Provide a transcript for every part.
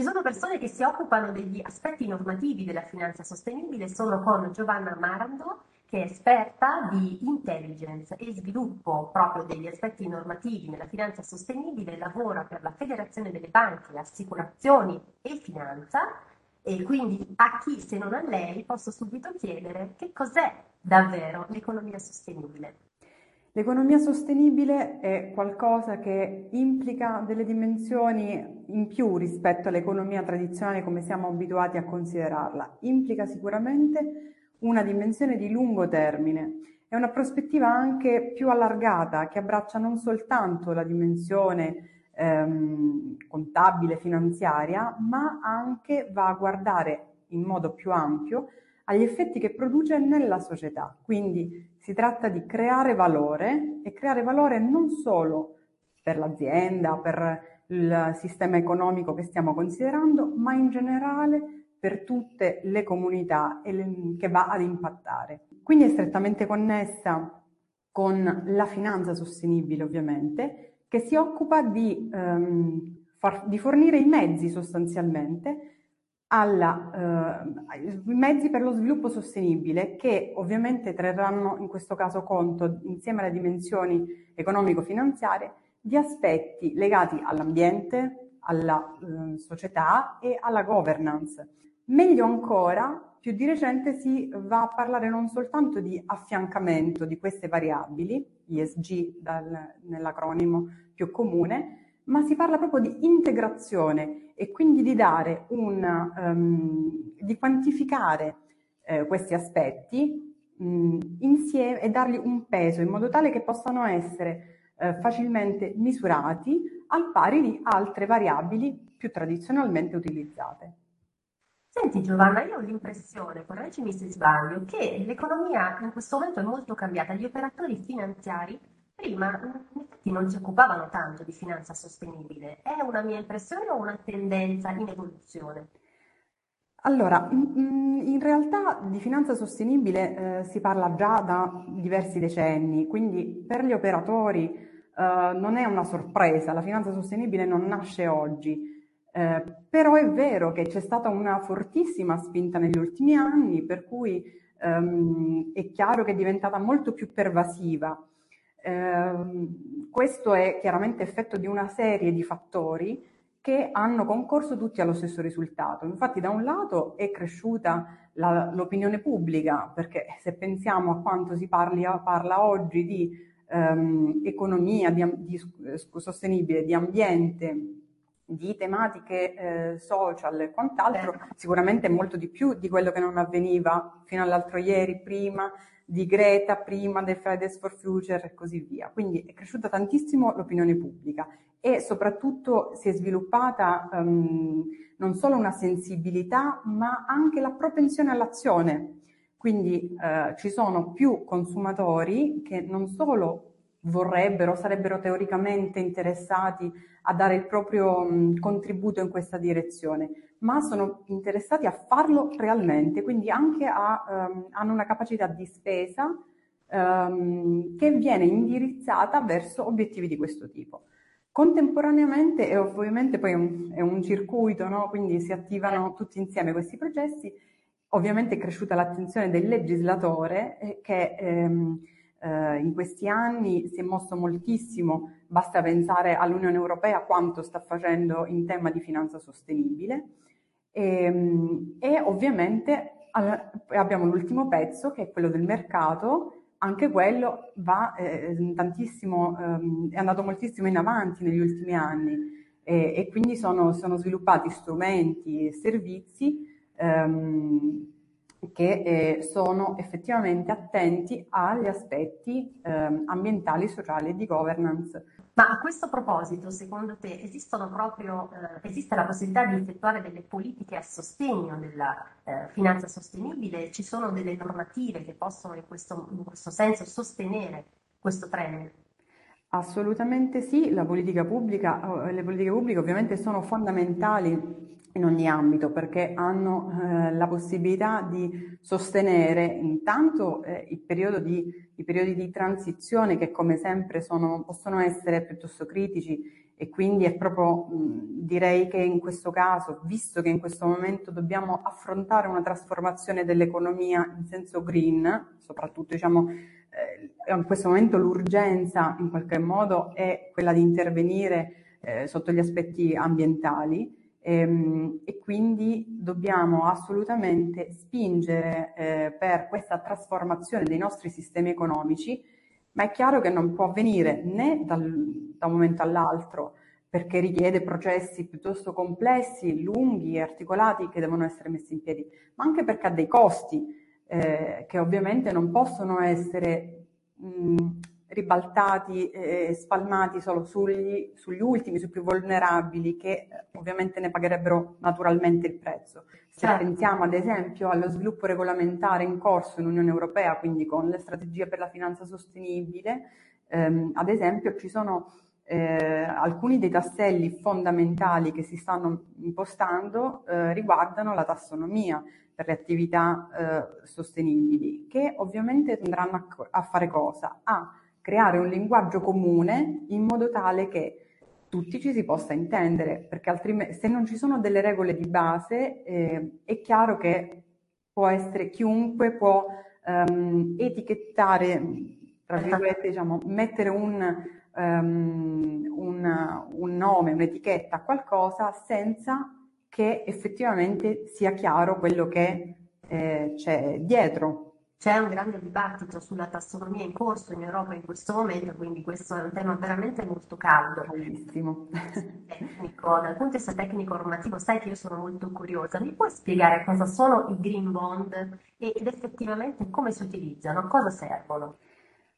Ci sono persone che si occupano degli aspetti normativi della finanza sostenibile, sono con Giovanna Marando, che è esperta di intelligence e sviluppo proprio degli aspetti normativi nella finanza sostenibile, lavora per la Federazione delle Banche, Assicurazioni e Finanza e quindi a chi se non a lei posso subito chiedere che cos'è davvero l'economia sostenibile. L'economia sostenibile è qualcosa che implica delle dimensioni in più rispetto all'economia tradizionale come siamo abituati a considerarla. Implica sicuramente una dimensione di lungo termine. È una prospettiva anche più allargata che abbraccia non soltanto la dimensione ehm, contabile, finanziaria, ma anche va a guardare in modo più ampio agli effetti che produce nella società. Quindi si tratta di creare valore e creare valore non solo per l'azienda, per il sistema economico che stiamo considerando, ma in generale per tutte le comunità che va ad impattare. Quindi è strettamente connessa con la finanza sostenibile, ovviamente, che si occupa di, um, far, di fornire i mezzi sostanzialmente alla, eh, mezzi per lo sviluppo sostenibile che ovviamente trarranno in questo caso conto, insieme alle dimensioni economico-finanziarie, di aspetti legati all'ambiente, alla eh, società e alla governance. Meglio ancora, più di recente si va a parlare non soltanto di affiancamento di queste variabili, ISG dal, nell'acronimo più comune, ma si parla proprio di integrazione e quindi di dare un, um, di quantificare eh, questi aspetti mh, insieme e dargli un peso in modo tale che possano essere eh, facilmente misurati al pari di altre variabili più tradizionalmente utilizzate. Senti Giovanna, io ho l'impressione, correggimi se sbaglio, che l'economia in questo momento è molto cambiata. Gli operatori finanziari prima non si occupavano tanto di finanza sostenibile. È una mia impressione o una tendenza in evoluzione? Allora, in realtà di finanza sostenibile eh, si parla già da diversi decenni, quindi per gli operatori eh, non è una sorpresa, la finanza sostenibile non nasce oggi. Eh, però è vero che c'è stata una fortissima spinta negli ultimi anni, per cui ehm, è chiaro che è diventata molto più pervasiva. Eh, questo è chiaramente effetto di una serie di fattori che hanno concorso tutti allo stesso risultato. Infatti da un lato è cresciuta la, l'opinione pubblica, perché se pensiamo a quanto si parli, parla oggi di ehm, economia di, di, sostenibile, di ambiente, di tematiche eh, social e quant'altro, sicuramente molto di più di quello che non avveniva fino all'altro ieri, prima di Greta, prima del Fridays for Future e così via. Quindi è cresciuta tantissimo l'opinione pubblica e soprattutto si è sviluppata um, non solo una sensibilità, ma anche la propensione all'azione. Quindi eh, ci sono più consumatori che non solo vorrebbero, sarebbero teoricamente interessati a dare il proprio mh, contributo in questa direzione, ma sono interessati a farlo realmente, quindi anche a, um, hanno una capacità di spesa um, che viene indirizzata verso obiettivi di questo tipo. Contemporaneamente, e ovviamente poi è un, è un circuito, no? quindi si attivano tutti insieme questi processi, ovviamente è cresciuta l'attenzione del legislatore eh, che ehm, eh, in questi anni si è mosso moltissimo, basta pensare all'Unione Europea quanto sta facendo in tema di finanza sostenibile. E, ehm, e ovviamente abbiamo l'ultimo pezzo che è quello del mercato, anche quello va, eh, ehm, è andato moltissimo in avanti negli ultimi anni. E, e quindi sono, sono, sviluppati strumenti e servizi ehm, che eh, sono effettivamente attenti agli aspetti eh, ambientali, sociali e di governance. Ma a questo proposito, secondo te, proprio, eh, esiste la possibilità di effettuare delle politiche a sostegno della eh, finanza sostenibile? Ci sono delle normative che possono in questo, in questo senso sostenere questo trend? Assolutamente sì, la politica pubblica, le politiche pubbliche ovviamente sono fondamentali in ogni ambito perché hanno eh, la possibilità di sostenere intanto eh, il di, i periodi di transizione che come sempre sono, possono essere piuttosto critici e quindi è proprio, direi che in questo caso, visto che in questo momento dobbiamo affrontare una trasformazione dell'economia in senso green, soprattutto diciamo eh, in questo momento l'urgenza in qualche modo è quella di intervenire eh, sotto gli aspetti ambientali. Ehm, e quindi dobbiamo assolutamente spingere eh, per questa trasformazione dei nostri sistemi economici ma è chiaro che non può avvenire né dal, da un momento all'altro perché richiede processi piuttosto complessi, lunghi e articolati che devono essere messi in piedi, ma anche perché ha dei costi eh, che ovviamente non possono essere mh, ribaltati e spalmati solo sugli, sugli, ultimi, sui più vulnerabili, che eh, ovviamente ne pagherebbero naturalmente il prezzo. Se certo. pensiamo ad esempio allo sviluppo regolamentare in corso in Unione Europea, quindi con le strategie per la finanza sostenibile, ehm, ad esempio ci sono eh, alcuni dei tasselli fondamentali che si stanno impostando eh, riguardano la tassonomia per le attività eh, sostenibili, che ovviamente andranno a, a fare cosa? A creare un linguaggio comune in modo tale che tutti ci si possa intendere, perché altrimenti se non ci sono delle regole di base eh, è chiaro che può essere chiunque può um, etichettare, tra virgolette, diciamo, mettere un, um, un, un nome, un'etichetta qualcosa senza che effettivamente sia chiaro quello che eh, c'è dietro. C'è un grande dibattito sulla tassonomia in corso in Europa in questo momento, quindi questo è un tema veramente molto caldo. Bellissimo. Tecnico, dal punto di vista tecnico normativo, sai che io sono molto curiosa. Mi puoi spiegare cosa sono i green bond ed effettivamente come si utilizzano, a cosa servono?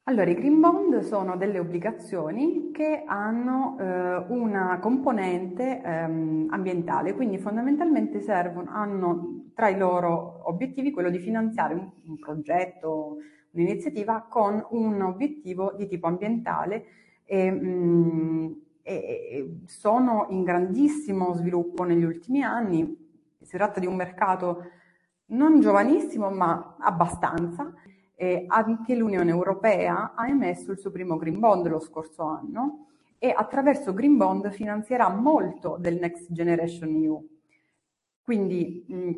Allora, i green bond sono delle obbligazioni che hanno eh, una componente ehm, ambientale, quindi fondamentalmente servono, hanno tra i loro obiettivi quello di finanziare un, un progetto, un'iniziativa con un obiettivo di tipo ambientale e, mh, mm, e, e sono in grandissimo sviluppo negli ultimi anni. Si tratta di un mercato non giovanissimo, ma abbastanza eh, anche l'Unione Europea ha emesso il suo primo Green Bond lo scorso anno e attraverso Green Bond finanzierà molto del Next Generation EU. Quindi mh,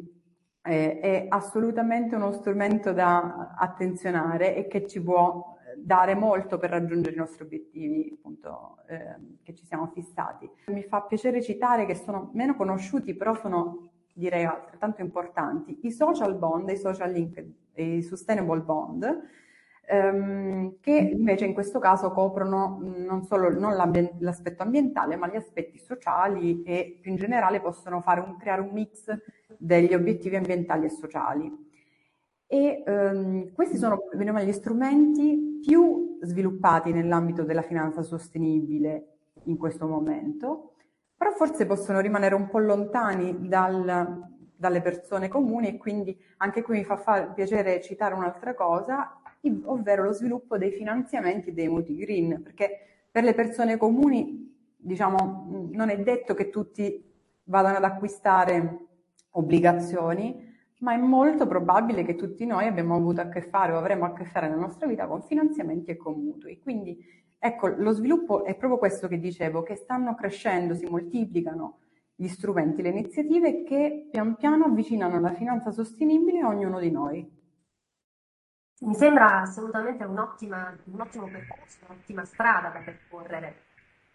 eh, è assolutamente uno strumento da attenzionare e che ci può dare molto per raggiungere i nostri obiettivi appunto, eh, che ci siamo fissati. Mi fa piacere citare che sono meno conosciuti, però sono direi altrettanto importanti, i social bond e i social linked i sustainable bond, ehm, che invece in questo caso coprono non solo non l'aspetto ambientale, ma gli aspetti sociali e più in generale possono un, creare un mix degli obiettivi ambientali e sociali. E ehm, questi sono gli strumenti più sviluppati nell'ambito della finanza sostenibile in questo momento, però forse possono rimanere un po' lontani dal, dalle persone comuni e quindi anche qui mi fa far piacere citare un'altra cosa, ovvero lo sviluppo dei finanziamenti dei mutui green, perché per le persone comuni diciamo non è detto che tutti vadano ad acquistare obbligazioni, ma è molto probabile che tutti noi abbiamo avuto a che fare o avremo a che fare nella nostra vita con finanziamenti e con mutui. Quindi ecco, lo sviluppo è proprio questo che dicevo, che stanno crescendo, si moltiplicano gli strumenti, le iniziative che pian piano avvicinano la finanza sostenibile a ognuno di noi. Mi sembra assolutamente un, un ottimo percorso, un'ottima strada da percorrere.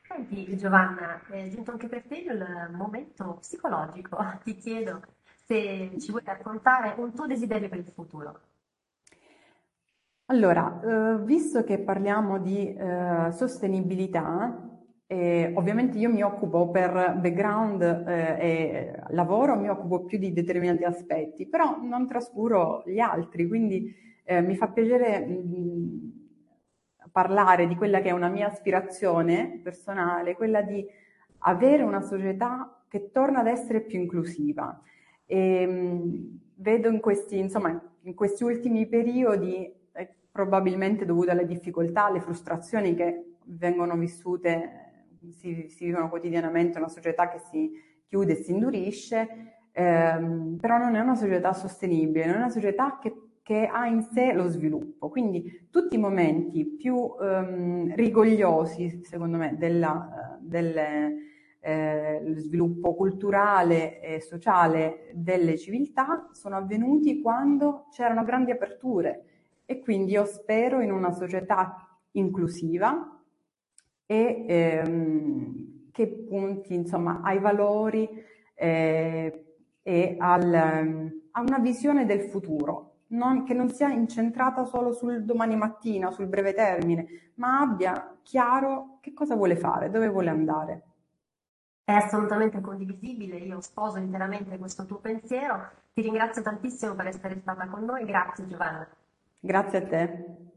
Senti Giovanna, è giunto anche per te il momento psicologico. Ti chiedo se ci vuoi raccontare un tuo desiderio per il futuro. Allora, eh, visto che parliamo di eh, sostenibilità, e ovviamente io mi occupo per background eh, e lavoro, mi occupo più di determinati aspetti, però non trascuro gli altri, quindi eh, mi fa piacere mh, parlare di quella che è una mia aspirazione personale, quella di avere una società che torna ad essere più inclusiva. E, mh, vedo in questi, insomma, in questi ultimi periodi, eh, probabilmente dovute alle difficoltà, alle frustrazioni che vengono vissute si, si vivono quotidianamente una società che si chiude e si indurisce, ehm, però non è una società sostenibile, non è una società che, che ha in sé lo sviluppo. Quindi tutti i momenti più ehm, rigogliosi, secondo me, della, del eh, sviluppo culturale e sociale delle civiltà sono avvenuti quando c'erano grandi aperture e quindi io spero in una società inclusiva e ehm, che punti insomma ai valori eh, e al, a una visione del futuro non, che non sia incentrata solo sul domani mattina, sul breve termine, ma abbia chiaro che cosa vuole fare, dove vuole andare. È assolutamente condivisibile, io sposo interamente questo tuo pensiero. Ti ringrazio tantissimo per essere stata con noi, grazie Giovanna. Grazie a te.